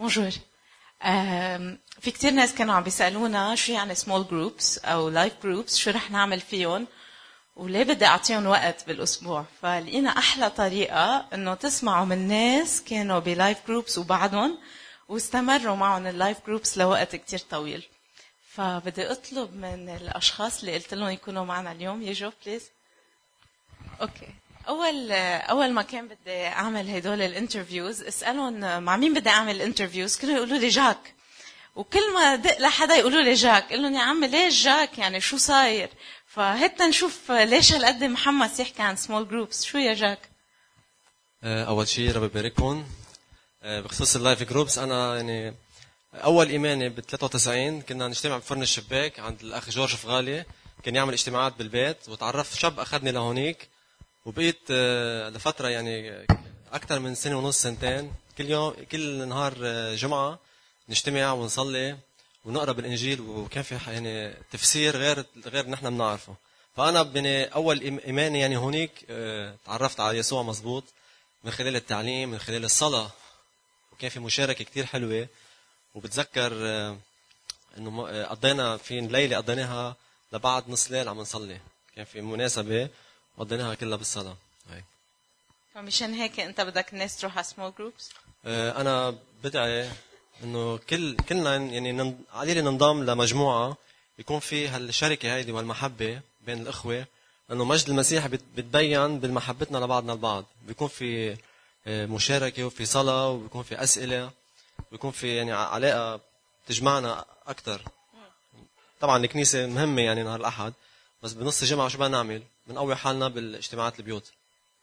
bonjour في كتير ناس كانوا عم بيسألونا شو يعني small groups أو life groups شو رح نعمل فيهم؟ وليه بدي أعطيهم وقت بالأسبوع؟ فلقينا أحلى طريقة إنه تسمعوا من ناس كانوا ب life groups وبعدهم واستمروا معهم ال life groups لوقت كتير طويل. فبدي أطلب من الأشخاص اللي قلت لهم يكونوا معنا اليوم. يجوا please okay أول أول ما كان بدي أعمل هدول ال interviews اسألهم مع مين بدي أعمل interviews كانوا يقولوا لي جاك. وكل ما دق لحدا يقولوا لي جاك. قل لهم يا عمي ليش جاك؟ يعني شو صاير؟ فهيك نشوف ليش هالقد محمس يحكي عن small groups شو يا جاك؟ آه، أول شيء ربي يبارككم آه، بخصوص ال life groups أنا يعني أول إيماني ب 93 كنا نجتمع بفرن الشباك عند الأخ جورج فغالي. كان يعمل اجتماعات بالبيت. وتعرف شاب أخذني لهونيك. وبقيت آه، لفترة يعني أكثر من سنة ونص سنتين كل يوم كل نهار جمعة نجتمع ونصلي ونقرأ بالإنجيل وكان في يعني تفسير غير غير نحن بنعرفه. فأنا يعني أول إيماني يعني هونيك آه، تعرفت على يسوع مزبوط من خلال التعليم من خلال الصلاة. وكان في مشاركة كثير حلوة. وبتذكر آه، إنه آه، قضينا في ليلة قضيناها لبعد نص ليل عم نصلي. كان في مناسبة. وقضيناها كلها بالصلاة. هي فمشان هيك انت بدك الناس تروح على small groups أنا بدعي إنه كل كلنا يعني علينا ننضم لمجموعة يكون في هالشركة هيدي والمحبة بين الإخوة لأنه مجد المسيح بتبين بمحبتنا لبعضنا البعض. بيكون في آه، مشاركة وفي صلاة وبيكون في أسئلة بيكون في يعني علاقة تجمعنا أكثر طبعا الكنيسة مهمة يعني نهار الاحد بس بنص الجمعه شو بدنا نعمل؟ بنقوي حالنا بالاجتماعات البيوت.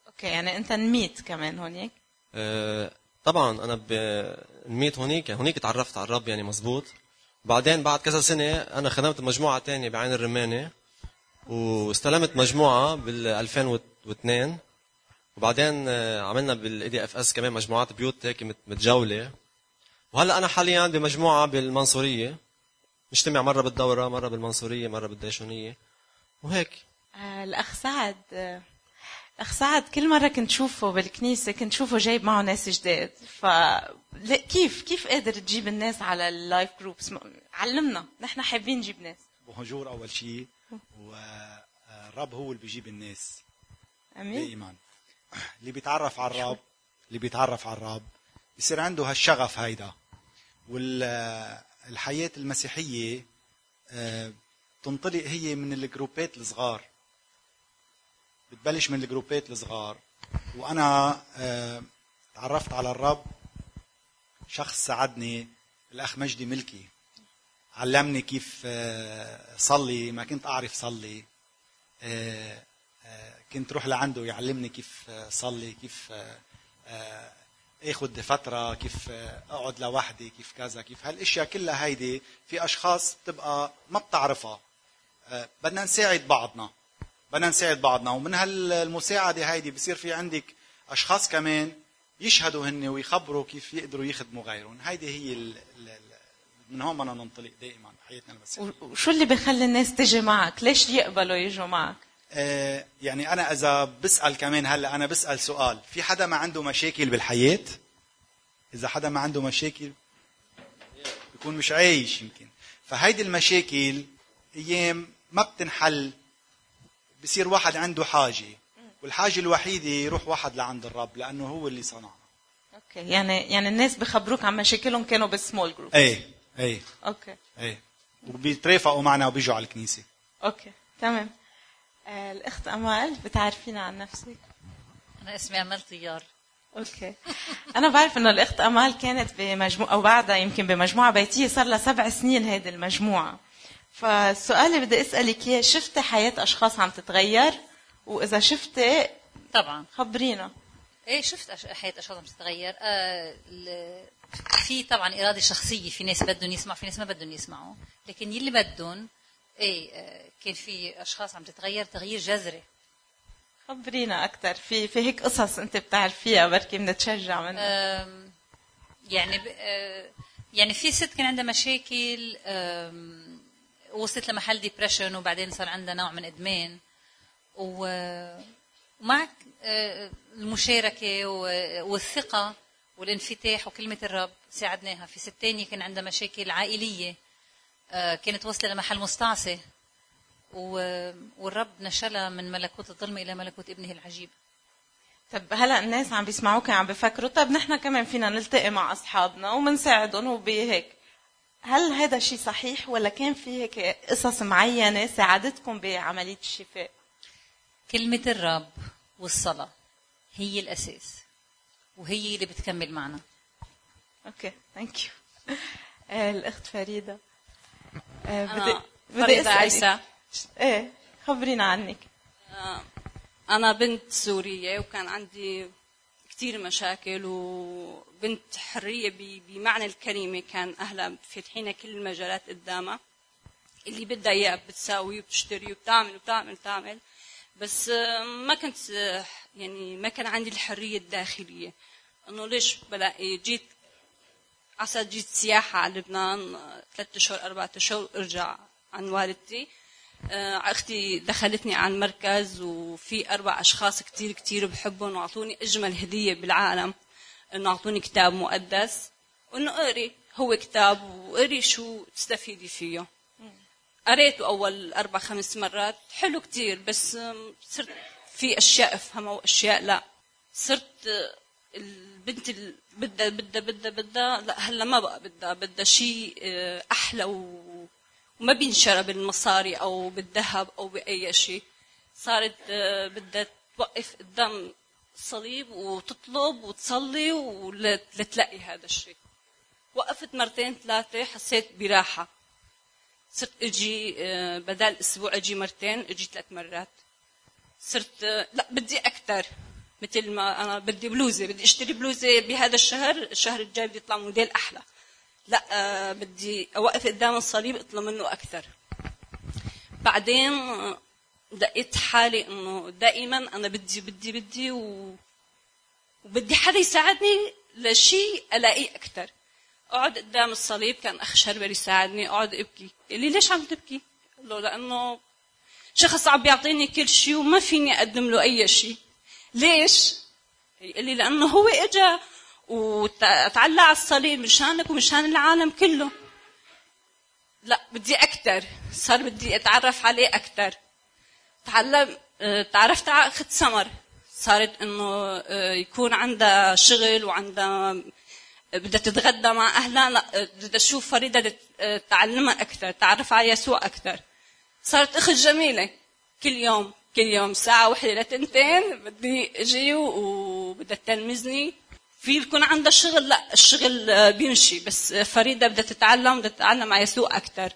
okay يعني أنت نميت كمان هونيك؟ أه طبعا أنا نميت هونيك يعني هونيك تعرفت على الرب يعني مزبوط. بعدين بعد كذا سنة أنا خدمت مجموعة تانية بعين الرمانة واستلمت مجموعة بال 2002 وبعدين آه، عملنا بال IDFS كمان مجموعات بيوت هيك متجولة. وهلأ أنا حاليا بمجموعة بالمنصورية. نجتمع مرة بالدورة مرة بالمنصورية مرة بالديشونية. وهيك. آه الأخ سعد آه، أخ سعد كل مرة كنت شوفه بالكنيسة كنت شوفه جايب معه ناس جداد. ف كيف كيف قادر تجيب الناس على ال life groups؟ علمنا نحن حابين نجيب ناس. bonjour أول شيء والرب هو اللي بيجيب الناس. أمين. بإيمان. اللي بيتعرف على الرب اللي بيتعرف على الرب بصير عنده هالشغف هيدا. والحياة المسيحية آه، تنطلق هي من الجروبات الصغار. بتبلش من الجروبات الصغار. وأنا آه، تعرفت على الرب شخص ساعدني الأخ مجدي ملكي. علمني كيف آه، صلي ما كنت أعرف صلي. آه، كنت روح لعنده يعلمني كيف صلي كيف آخذ فترة كيف أقعد لوحدي كيف كذا كيف هالأشياء كلها هيدي في أشخاص تبقى ما بتعرفها. بدنا نساعد بعضنا. بدنا نساعد بعضنا. ومن هالمساعدة هيدي بصير في عندك أشخاص كمان يشهدوا هن ويخبروا كيف يقدروا يخدموا غيرهم. هيدي هي ال ال من هون بدنا ننطلق دائما بحياتنا المسيحية. وشو اللي بخلي الناس تجي معك؟ ليش يقبلوا يجوا معك؟ آه يعني أنا إذا بسأل كمان هلأ أنا بسأل سؤال. في حدا ما عنده مشاكل بالحياة؟ إذا حدا ما عنده مشاكل بيكون مش عايش يمكن. فهيدي المشاكل أيام ما بتنحل بصير واحد عنده حاجة والحاجة الوحيدة يروح واحد لعند الرب لأنه هو اللي صنعنا okay يعني يعني الناس بخبروك عن مشاكلهم كانوا بال small group إيه إيه. okay. إيه. وبيترافقوا معنا وبيجوا على الكنيسة. okay تمام. آه الأخت أمال بتعرفينا عن نفسك؟ أنا اسمي أمال طيار. okay. أنا بعرف إنه الأخت أمال كانت بمجموعة أو بعدها يمكن بمجموعة بيتية صار لها سبع سنين هذه المجموعة. فالسؤال اللي بدي أسألك إياه شفتي حياة أشخاص عم تتغير؟ وإذا شفتي طبعا. خبرينا. إيه شفت حياة أشخاص عم تتغير. آه في طبعا إرادة شخصية في ناس بدهم يسمعوا في ناس ما بدهم يسمعوا. لكن يلي بدهم إيه آه كان في أشخاص عم تتغير تغيير جذري. خبرينا أكثر في في هيك قصص أنت بتعرفيها بركي بنتشجع منها. يعني آه يعني في ست كان عندها مشاكل وصلت لمحل ديبرشن وبعدين صار عندها نوع من إدمان. ومع آه، المشاركة والثقة والانفتاح وكلمة الرب ساعدناها. في ست تانية كان عندها مشاكل عائلية آه، كانت واصلة لمحل مستعصي. والرب نشلها من ملكوت الظلم إلى ملكوت ابنه العجيب. طب هلا الناس عم بيسمعوك عم بفكروا. طب نحن كمان فينا نلتقي مع أصحابنا ومنساعدهم وبهيك هل هذا شيء صحيح ولا كان في هيك قصص معينة ساعدتكم بعملية الشفاء؟ كلمة الرب والصلاة هي الأساس وهي اللي بتكمل معنا. okay thank you الأخت فريدة. آه، بدي فريدة أسألك. عيسى. إيه خبرينا عنك. أنا بنت سورية وكان عندي كتير مشاكل وبنت حرية بمعنى الكلمة كان أهلها فاتحين كل المجالات قدامها. اللي بدها إياه بتساوي وبتشتري وبتعمل وبتعمل وبتعمل. بس ما كنت يعني ما كان عندي الحرية الداخلية. إنه ليش بلاقي جيت عسى جيت سياحة على لبنان آه، ثلاثة أشهر أربعة أشهر وأرجع عن والدتي. آه، أختي دخلتني على المركز وفي أربع أشخاص كتير كتير بحبهم وأعطوني أجمل هدية بالعالم إنه أعطوني كتاب مقدس وإنه أقري هو كتاب وقري شو تستفيدي فيه. قريته أول أربع خمس مرات حلو كتير بس صرت في أشياء أفهمها وأشياء لا. صرت آه، البنت اللي بدها بدها بدها بدها لا هلا ما بقى بدها بدها شيء آه، أحلى و وما بينشرى بالمصاري أو بالذهب أو بأي شيء. صارت آه، بدها توقف قدام الصليب وتطلب وتصلي ولتلاقي هذا الشيء. وقفت مرتين ثلاثة حسيت براحة. صرت أجي آه، بدل أسبوع أجي مرتين أجي ثلاث مرات. صرت آه، لا بدي أكثر. مثل ما أنا بدي بلوزة بدي أشتري بلوزة بهذا الشهر الشهر الجاي بدي يطلع موديل أحلى. لا آه، بدي أوقف قدام الصليب أطلب منه أكثر بعدين آه، لقيت حالي إنه دائما أنا بدي بدي بدي و... وبدي حدا يساعدني لشيء ألاقيه أكثر أقعد قدام الصليب كان أخ شربل يساعدني أقعد أبكي قال لي ليش عم تبكي؟ له لأنه شخص عم بيعطيني كل شيء وما فيني أقدم له أي شيء ليش؟ قال لي لأنه هو إجا وتعلق على الصليب مشانك ومشان العالم كله. لا بدي أكثر صار بدي أتعرف عليه أكثر تعلم تعرفت على أخت سمر. صارت إنه آه، يكون عندها شغل وعندها بدها تتغدى مع أهلها. لا بدها تشوف آه، تعلمها أكثر تعرف على يسوع أكثر صارت أخت جميلة. كل يوم كل يوم ساعة واحدة لتنتين بدي أجي وبدها تلمزني. في يكون عندها شغل لا الشغل آه، بيمشي بس آه، فريدة بدها تتعلم بدها تتعلم على يسوع أكثر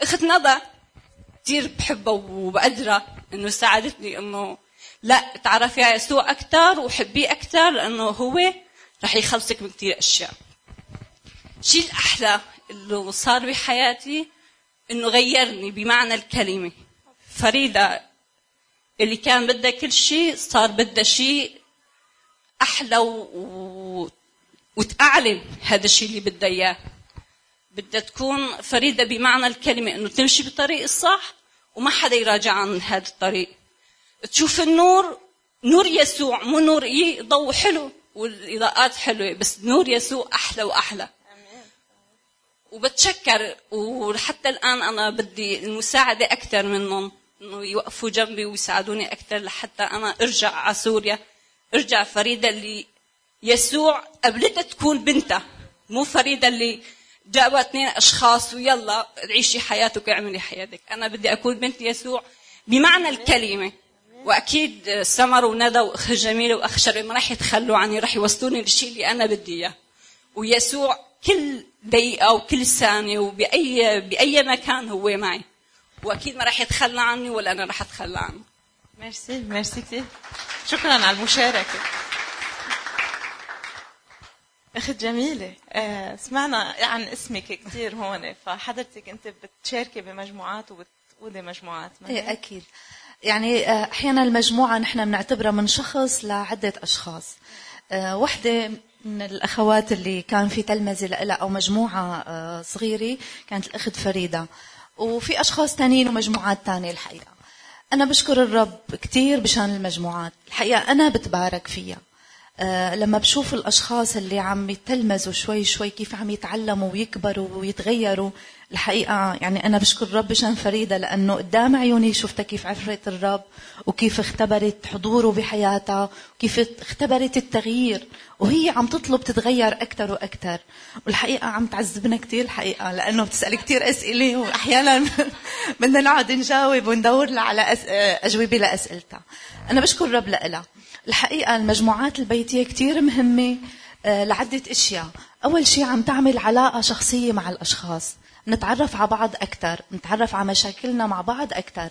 أخت ندى كثير بحبها وبقدرها إنه ساعدتني إنه لا تعرفي على يسوع أكثر وحبيه أكثر لأنه هو رح يخلصك من كثير أشياء. الشيء الأحلى اللي صار بحياتي إنه غيرني بمعنى الكلمة. فريدة اللي كان بدها كل شيء صار بدها شيء أحلى و... و... وتعلن هذا الشيء اللي بدها إياه. بدها تكون فريدة بمعنى الكلمة إنه تمشي بالطريق الصح وما حدا يراجع عن هذا الطريق. تشوف النور نور يسوع مو نور إيه ضوء حلو والإضاءات حلوة بس نور يسوع أحلى وأحلى. وبتشكر وحتى الآن أنا بدي المساعدة أكثر منهم إنه يوقفوا جنبي ويساعدوني أكثر لحتى أنا أرجع على سوريا. ارجع فريده اللي يسوع قبلتها تكون بنتها. مو فريده اللي جابوا اثنين أشخاص ويلا عيشي حياتك واعملي حياتك. أنا بدي أكون بنت يسوع بمعنى الكلمة. وأكيد سمر وندى وأخ جميله وأخ شربي ما راح يتخلوا عني راح يوصلوني للشيء اللي أنا بدي إياه. ويسوع كل دقيقة وكل ثانية وباي بأي مكان هو معي. وأكيد ما راح يتخلى عني ولا أنا راح أتخلى عنه. ميرسي ميرسي كثير شكرا على المشاركة. أخت جميلة آه، سمعنا عن اسمك كثير هون فحضرتك أنت بتشاركي بمجموعات وبتقودي مجموعات إيه؟ أكيد. يعني آه، أحيانا المجموعة نحن بنعتبرها من شخص لعدة أشخاص. آه، وحدة من الأخوات اللي كان في تلمذة لها أو مجموعة آه، صغيرة كانت الأخت فريدة. وفي أشخاص تانيين ومجموعات تانية الحقيقة. أنا بشكر الرب كثير بشان المجموعات. الحقيقة أنا بتبارك فيها. آه، لما بشوف الأشخاص اللي عم يتلمذوا شوي شوي كيف عم يتعلموا ويكبروا ويتغيروا الحقيقة يعني أنا بشكر الرب بشأن فريدة لأنه قدام عيوني شفتها كيف عرفت الرب وكيف اختبرت حضوره بحياتها وكيف اختبرت التغيير. وهي عم تطلب تتغير أكثر وأكثر والحقيقة عم تعذبنا كثير الحقيقة لأنه بتسأل كثير أسئلة وأحيانا بدنا نقعد نجاوب وندور على أس... أجوبة لأسئلتها. أنا بشكر الرب لها الحقيقة المجموعات البيتية كثير مهمة آه، لعدة أشياء. أول شيء عم تعمل علاقة شخصية مع الأشخاص. نتعرف على بعض أكثر نتعرف على مشاكلنا مع بعض أكثر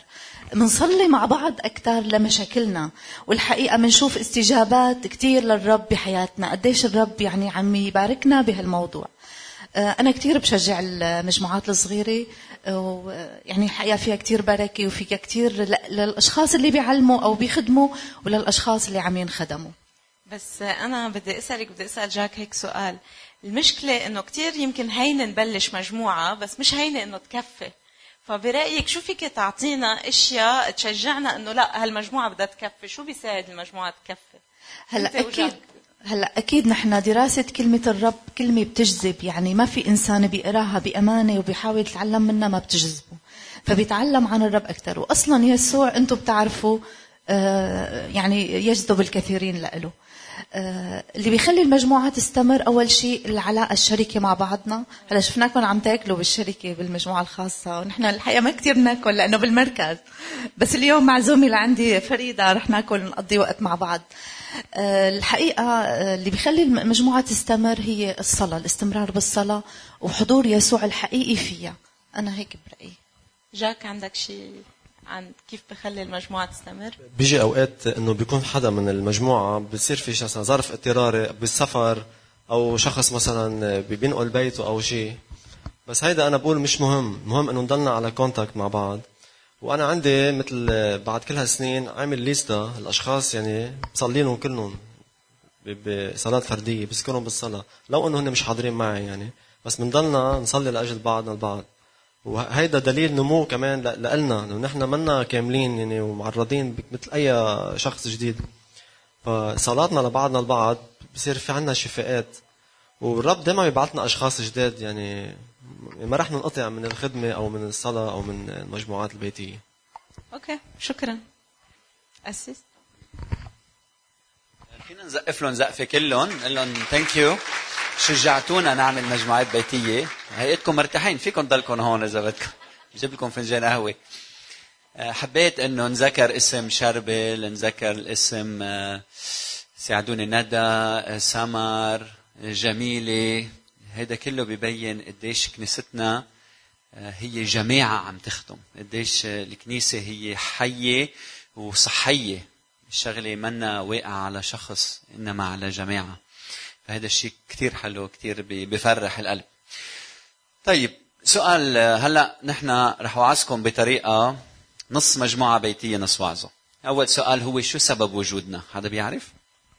منصلي مع بعض أكثر لمشاكلنا. والحقيقة منشوف استجابات كثير للرب بحياتنا. قديش الرب يعني عم يباركنا بهالموضوع. آه، أنا كثير بشجع المجموعات الصغيرة ويعني الحقيقة فيها كثير بركة وفيها كثير للأشخاص اللي بيعلموا أو بيخدموا وللأشخاص اللي عم ينخدموا. بس أنا بدي أسألك بدي أسأل جاك هيك سؤال. المشكلة إنه كتير يمكن هينة نبلش مجموعة بس مش هينة إنه تكفي. فبرأيك شو فيك تعطينا أشياء تشجعنا إنه لأ هالمجموعة بدها تكفي، شو بيساعد المجموعة تكفي؟ هلا أكيد هلا أكيد نحن دراسة كلمة الرب كلمة بتجذب يعني ما في إنسان بيقراها بأمانة وبيحاول يتعلم منها ما بتجذبه. فبيتعلم عن الرب أكثر واصلا يسوع أنتم بتعرفوا آه، يعني يجذب الكثيرين له آه، اللي بيخلي المجموعة تستمر أول شيء العلاقة الشركة مع بعضنا. هلا شفناكم عم تاكلوا بالشركة بالمجموعة الخاصة ونحن الحقيقة ما كتير بناكل لأنه بالمركز. بس اليوم معزومة لعندي فريدة رح ناكل ونقضي وقت مع بعض. آه، الحقيقة آه، اللي بيخلي المجموعة تستمر هي الصلاة الاستمرار بالصلاة وحضور يسوع الحقيقي فيها. أنا هيك برأيي. جاك عندك شيء عن كيف بخلي المجموعة تستمر؟ بيجي أوقات إنه بيكون حدا من المجموعة بصير في مثلا ظرف اضطراري بالسفر أو شخص مثلا بينقل بيته أو شيء. بس هيدا أنا بقول مش مهم، مهم إنه نضلنا على كونتاكت مع بعض. وأنا عندي مثل بعد كل هالسنين عامل ليستا الاشخاص يعني بصلي لهم كلهم بصلاة فردية بذكرهم بالصلاة. لو إنه هن مش حاضرين معي يعني. بس بنضلنا نصلي لأجل بعضنا البعض. وهيدا دليل نمو كمان لنا إنه نحن منا كاملين يعني ومعرضين مثل أي شخص جديد. فصلاتنا لبعضنا البعض بصير في عنا شفاءات. والرب دائما بيبعث لنا أشخاص جداد يعني ما رح ننقطع من الخدمة أو من الصلاة أو من المجموعات البيتية. okay شكرا. اسس فينا نزقف لهم زقفة كلهم نقول لهم thank you شجعتونا نعمل مجموعات بيتية. هيئتكم مرتاحين فيكم تضلكم هون إذا بدكم. بجيب لكم فنجان قهوة. آه، حبيت إنه نذكر اسم شربل نذكر الاسم آه، ساعدوني ندى آه، سمر جميلة. هذا كله ببين قديش كنيستنا هي جماعة عم تخدم. قديش الكنيسة هي حية وصحية. الشغلة منا واقعة على شخص إنما على جماعة فهذا الشيء كثير حلو كثير بفرح القلب. طيب سؤال هلأ نحن رح اوعظكم بطريقة نص مجموعة بيتية نص وعظة. أول سؤال هو شو سبب وجودنا؟ حدا بيعرف؟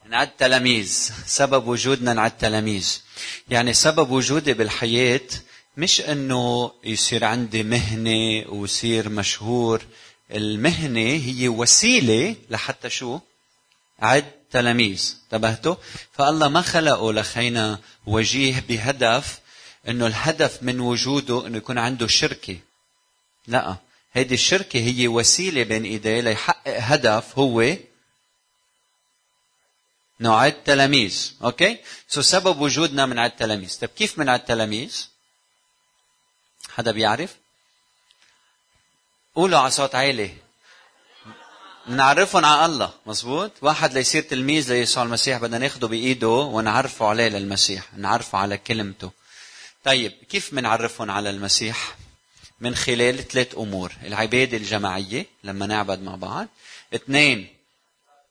نعد تلاميذ. سبب وجودنا نعد تلاميذ. يعني سبب وجودي بالحياة مش إنه يصير عندي مهنة ويصير مشهور. المهنة هي وسيلة لحتى شو؟ عد تلاميذ. انتبهتوا؟ فالله ما خلقه لخينا وجيه بهدف إنه الهدف من وجوده إنه يكون عنده شركة. لا هذه الشركة هي وسيلة بين إيديه ليحقق هدف هو نعد التلاميذ okay؟ so سبب وجودنا منعد التلاميذ طيب كيف منعد التلاميذ حدا بيعرف؟ قولوا على صوت عالي. نعرفهم على الله مزبوط واحد ليصير تلميذ ليسوع المسيح بدنا ناخده بإيده ونعرفه عليه للمسيح نعرفه على كلمته. طيب كيف بنعرفهم على المسيح؟ من خلال ثلاث أمور العبادة الجماعية لما نعبد مع بعض اثنين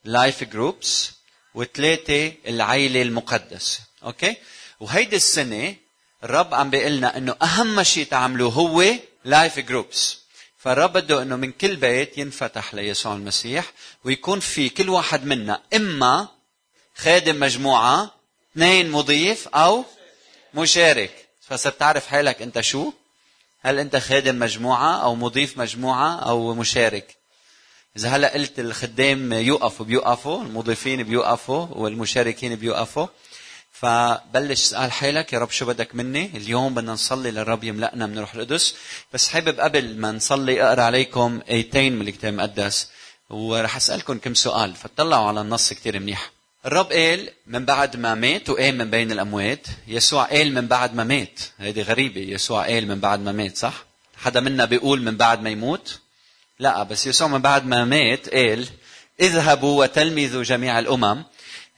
life groups وثلاثة العيلة المقدسه okay؟ وهيدي السنة الرب عم بيقول لنا إنه أهم شيء تعملوه هو life groups فالرب بده إنه من كل بيت ينفتح ليسوع المسيح ويكون في كل واحد منا إما خادم مجموعة اثنين مضيف أو مشارك. فصرت تعرف حالك أنت شو؟ هل أنت خادم مجموعة أو مضيف مجموعة أو مشارك؟ إذا هلأ قلت الخدام يوقفوا بيوقفوا المضيفين بيوقفوا والمشاركين بيوقفوا. فبلش اسال حالك يا رب شو بدك مني؟ اليوم بدنا نصلي للرب يملأنا من روح القدس. بس حابب قبل ما نصلي أقرأ عليكم ايتين من الكتاب المقدس ورح أسألكم كم سؤال فتطلعوا على النص كتير منيح. الرب قال من بعد ما مات وقام من بين الأموات يسوع قال من بعد ما مات. هيدي غريبة يسوع قال من بعد ما مات صح؟ حدا منا بيقول من بعد ما يموت؟ لا بس يسوع من بعد ما مات قال اذهبوا وتلمذوا جميع الأمم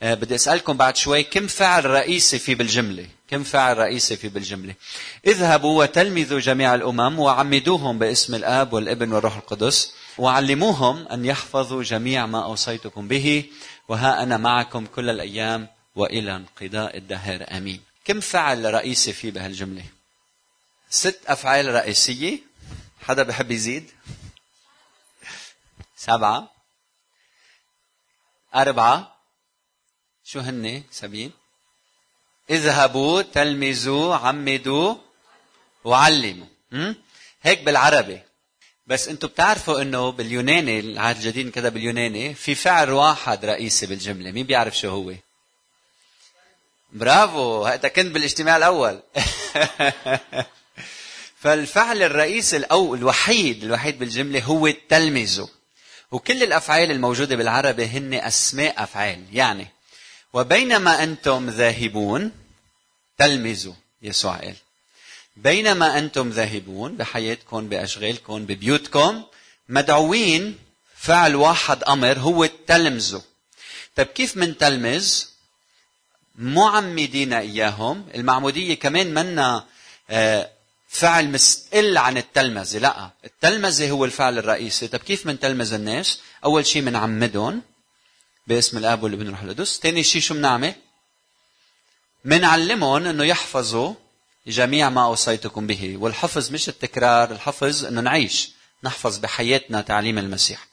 بدي أسألكم بعد شوي كم فعل رئيسي في بالجملة؟ كم فعل رئيسي في بالجملة؟ اذهبوا وتلمذوا جميع الأمم وعمدوهم باسم الآب والابن والروح القدس وعلموهم أن يحفظوا جميع ما أوصيتكم به وها أنا معكم كل الأيام وإلى انقضاء الدهر. آمين. كم فعل رئيسي في بهالجملة؟ ست أفعال رئيسية. حدا بحب يزيد؟ سبعة. أربعة. شو هن سبين اذهبوا تلمذوا عمدوا وعلموا. هيك بالعربي. بس أنتم بتعرفوا انه باليوناني العهد الجديد كذا باليوناني في فعل واحد رئيسي بالجملة. مين بيعرف شو هو؟ برافو هذا كنت بالاجتماع الأول. فالفعل الرئيسي الأول الوحيد الوحيد بالجملة هو تلمذوا وكل الأفعال الموجودة بالعربي هن أسماء أفعال. يعني وبينما أنتم ذاهبون تلمذوا يسوع قال بينما أنتم ذاهبون بحياتكم بأشغالكم ببيوتكم مدعوين فعل واحد أمر هو التلمذوا طيب كيف من تلمذ؟ معمدين إياهم. المعمودية كمان منا آه، فعل مستقل عن التلمذه لا التلمذه هو الفعل الرئيسي. طيب كيف من تلمذ الناس؟ أول شيء بنعمدهم باسم الأب والابن والروح القدس. ثاني شيء شو بنعمل بنعلمهم إنه يحفظوا جميع ما أوصيتكم به. والحفظ مش التكرار الحفظ إنه نعيش نحفظ بحياتنا تعليم المسيح.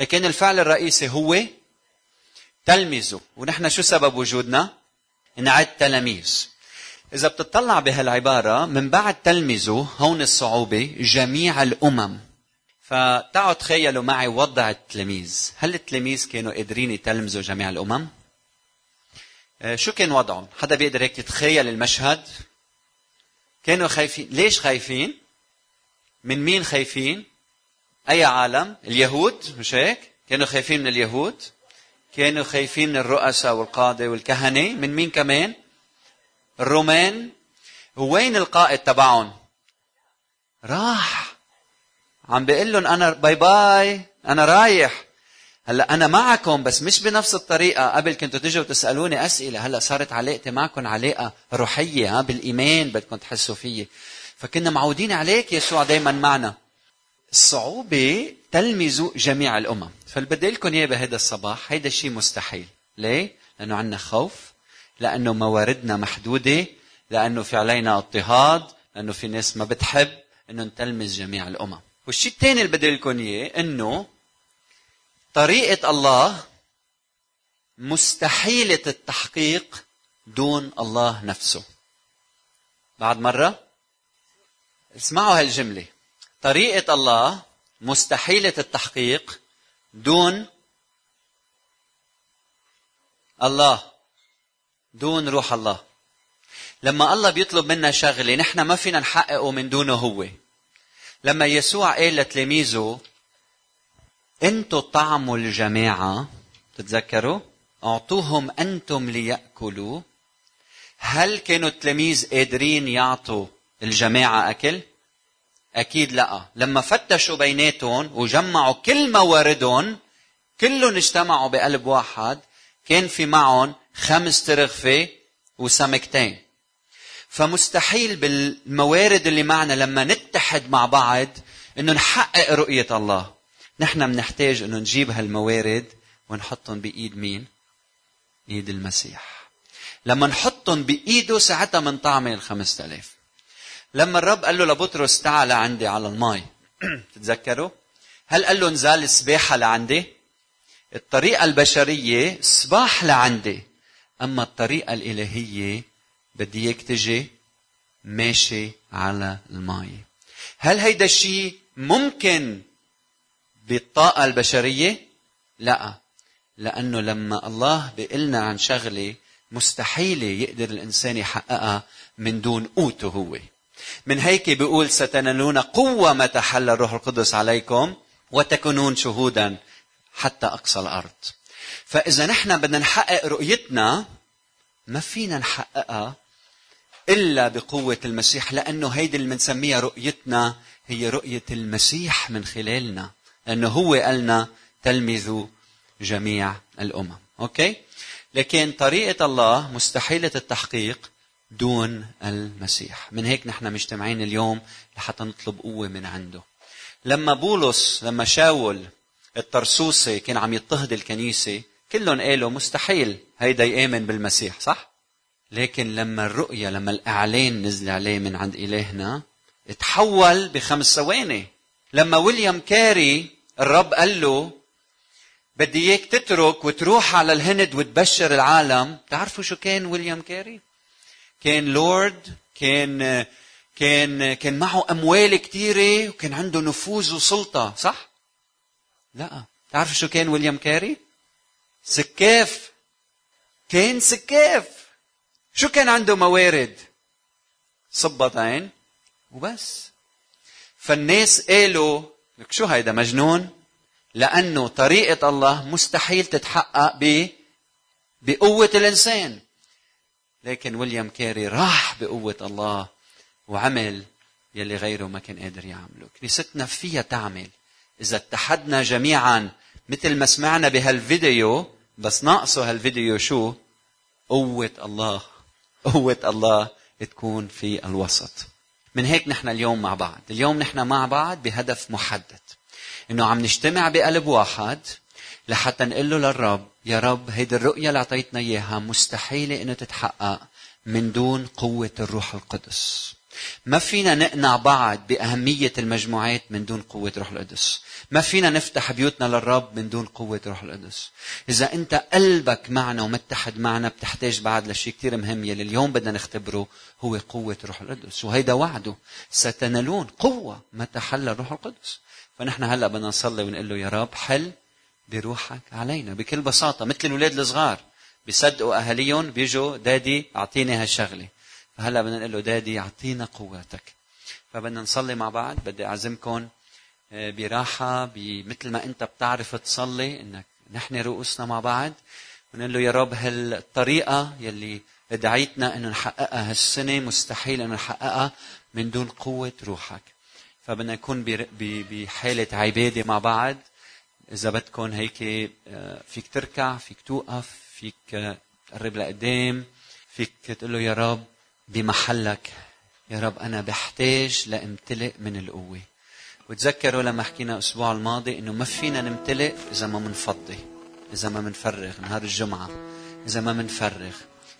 لكن الفعل الرئيسي هو تلمذوا ونحن شو سبب وجودنا؟ نعد تلاميذ. إذا بتطلع بهالعبارة من بعد تلمذوا هون الصعوبة جميع الأمم. فتعوا تخيلوا معي وضع التلاميذ هل التلاميذ كانوا قادرين يتلمذوا جميع الأمم؟ آه، شو كان وضعهم؟ حدا بيقدر هيك يتخيل المشهد؟ كانوا خايفين، ليش خايفين؟ من مين خايفين؟ أي عالم؟ اليهود مش هيك؟ كانوا خايفين من اليهود؟ كانوا خايفين من الرؤساء والقادة والكهنة، من مين كمان؟ الرومان وين القائد تبعهم؟ راح عم بيقول لهم أنا bye bye أنا رايح. هلأ أنا معكم بس مش بنفس الطريقة. قبل كنتوا تجوا تسألوني أسئلة هلأ صارت علاقتي معكم علاقة روحية ها بالإيمان بدكم تحسوا فيي. فكنا معودين عليك يسوع دائما معنا. الصعوبة تلمذوا جميع الأمم. فاللي بدي لكم إياه بهذا الصباح هيدا الشيء مستحيل. ليه؟ لأنه عندنا خوف لأنه مواردنا محدودة لأنه في علينا اضطهاد لأنه في ناس ما بتحب. أنه نتلمذ جميع الأمم. والشيء الثاني اللي بدي لكم إياه إنه طريقة الله مستحيلة التحقيق دون الله نفسه. بعد مرة اسمعوا هالجملة. طريقة الله مستحيلة التحقيق دون الله دون روح الله. لما الله بيطلب منا شغلة نحن ما فينا نحققه من دونه هو. لما يسوع قال لتلاميذه أنتوا طعموا الجماعة تتذكروا أعطوهم أنتم ليأكلوا. هل كانوا التلاميذ قادرين يعطوا الجماعة أكل؟ أكيد لأ. لما فتشوا بيناتهم وجمعوا كل مواردهم كلهم اجتمعوا بقلب واحد كان في معهم خمس ترغفة وسمكتين. فمستحيل بالموارد اللي معنا لما نتحد مع بعض إنه نحقق رؤية الله. نحن بنحتاج إنه نجيب هالموارد ونحطهم بإيد مين؟ إيد المسيح. لما نحطهم بإيده ساعتها منطعمه الخمسة آلاف. لما الرب قال له لبطرس تعال عندي على الماء تتذكروا؟ هل قال له نزال السباحة لعندي؟ الطريقة البشرية سباح لعندي. أما الطريقة الإلهية بدي اياك تجي ماشي على الماء هل هيدا الشيء ممكن بالطاقة البشرية؟ لا. لأنه لما الله بيقلنا عن شغلة مستحيلة يقدر الإنسان يحققها من دون قوته هو. من هيك بيقول ستنالون قوة متى حل الروح القدس عليكم وتكونون شهودا حتى أقصى الأرض. فإذا نحن بدنا نحقق رؤيتنا ما فينا نحققها إلا بقوة المسيح لأنه هيدي اللي بنسميها رؤيتنا هي رؤية المسيح من خلالنا لأنه هو قالنا تلمذوا جميع الأمم. أوكي؟ لكن طريقة الله مستحيلة التحقيق دون المسيح. من هيك نحن مجتمعين اليوم لحتى نطلب قوة من عنده. لما بولس لما شاول الطرسوسي كان عم يضطهد الكنيسة كلهم قالوا مستحيل هيدا يآمن بالمسيح صح؟ لكن لما الرؤية لما الإعلان نزل عليه من عند إلهنا تحول بخمس ثواني. لما ويليام كاري الرب قال له بدي إياك تترك وتروح على الهند وتبشر العالم. تعرفوا شو كان ويليام كاري؟ كان لورد كان كان كان معه أموال كثيره وكان عنده نفوذ وسلطة صح؟ لا. تعرفوا شو كان ويليام كاري؟ سكاف. كان سكاف. شو كان عنده موارد؟ صباطين وبس. فالناس قالوا لك شو هيدا مجنون؟ لأنه طريقة الله مستحيل تتحقق ب بقوة الإنسان. لكن ويليام كاري راح بقوة الله وعمل يلي غيره ما كان قادر يعمله. كنيستنا فيها تعمل. إذا اتحدنا جميعا مثل ما سمعنا بهالفيديو بس ناقصه هالفيديو شو؟ قوة الله. قوة الله تكون في الوسط. من هيك نحن اليوم مع بعض. اليوم نحن مع بعض بهدف محدد. إنه عم نجتمع بقلب واحد لحتى نقول له للرب يا رب هيدي الرؤية اللي أعطيتنا إياها مستحيلة إنه تتحقق من دون قوة الروح القدس. ما فينا نقنع بعض بأهمية المجموعات من دون قوة روح القدس. ما فينا نفتح بيوتنا للرب من دون قوة روح القدس. إذا أنت قلبك معنا ومتحد معنا بتحتاج بعد لشيء كتير مهم يلي اليوم بدنا نختبره هو قوة روح القدس. وهيدا وعده ستنالون قوة متى حل الروح القدس. فنحن هلأ بدنا نصلي ونقول له يا رب حل بروحك علينا. بكل بساطة مثل الأولاد الصغار بيصدقوا أهاليهم بيجوا دادي أعطيني هالشغلة. فهلا بدنا نقول له دادي اعطينا قوتك فبدنا نصلي مع بعض. بدي أعزمكم آه، براحة مثل ما أنت بتعرف تصلي إنك نحن رؤوسنا مع بعض. ونقول له يا رب هالطريقة يلي دعيتنا إنه نحققها هالسنة مستحيل إنه نحققها من دون قوة روحك. فبدنا نكون بحالة عبادة مع بعض. إذا بدكم هيك آه، فيك تركع فيك توقف فيك تقرب لقدام فيك تقول له يا رب بمحلك. يا رب أنا بحتاج لامتلئ من القوة. وتذكروا لما حكينا الأسبوع الماضي إنه ما فينا نمتلئ إذا ما منفضي إذا ما منفرغ نهار الجمعة إذا ما منفرغ.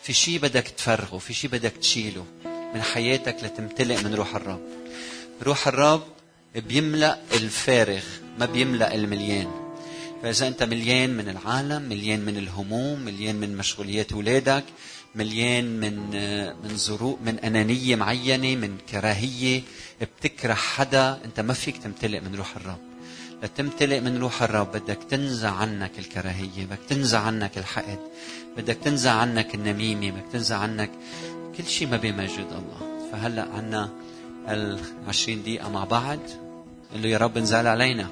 في شيء بدك تفرغه في شيء بدك تشيله من حياتك لتمتلئ من روح الرب. روح الرب بيملأ الفارغ ما بيملأ المليان. فإذا أنت مليان من العالم مليان من الهموم مليان من مشغوليات أولادك مليان من من زروق من أنانية معينة من كراهية. بتكره حدا. أنت ما فيك تمتلئ من روح الرب. لتمتلئ من روح الرب بدك تنزع عنك الكراهية بدك تنزع عنك الحقد بدك تنزع عنك النميمة بدك تنزع عنك كل شيء ما بيمجد الله. فهلأ عنا ال 20 دقيقة مع بعض. قل له يا رب انزل علينا.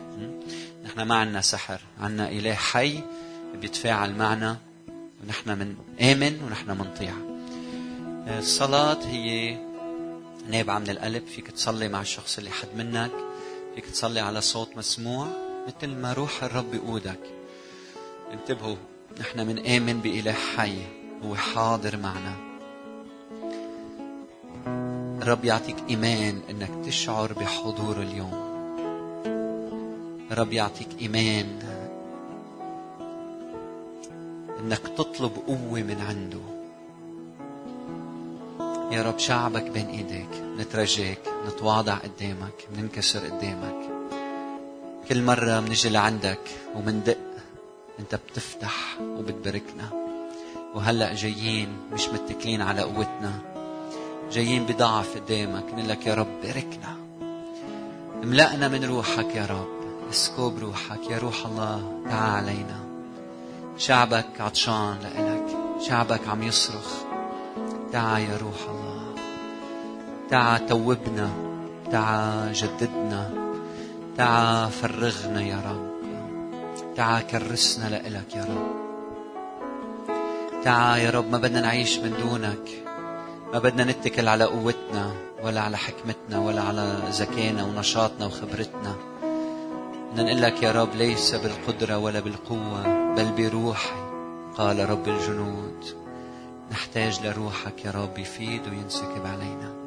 نحن ما عنا سحر. عنا إله حي بيتفاعل معنا. ونحن من آمن ونحن منطيع الصلاة هي نابعة من القلب فيك تصلي مع الشخص اللي حد منك. فيك تصلي على صوت مسموع مثل ما روح الرب يقودك انتبهوا نحن من آمن بإله حي. هو حاضر معنا. الرب يعطيك إيمان أنك تشعر بحضور اليوم. الرب يعطيك إيمان إنك تطلب قوة من عنده. يا رب شعبك بين إيديك نترجاك نتواضع قدامك ننكسر قدامك. كل مرة منجي لعندك ومندق أنت بتفتح وبتباركنا. وهلأ جايين مش متكلين على قوتنا جايين بضعف قدامك. نقول لك يا رب باركنا. املأنا من روحك يا رب اسكب روحك يا روح الله تعال علينا. شعبك عطشان لإلك شعبك عم يصرخ. تعا يا روح الله. تعا توبنا تعا جددنا تعا فرغنا يا رب. تعا كرسنا لإلك يا رب. تعا يا رب ما بدنا نعيش من دونك. ما بدنا نتكل على قوتنا ولا على حكمتنا ولا على ذكائنا ونشاطنا وخبرتنا. بدنا نقول لك يا رب ليس بالقدرة ولا بالقوة بل بروحي. قال رب الجنود نحتاج لروحك يا رب يفيد وينسكب علينا.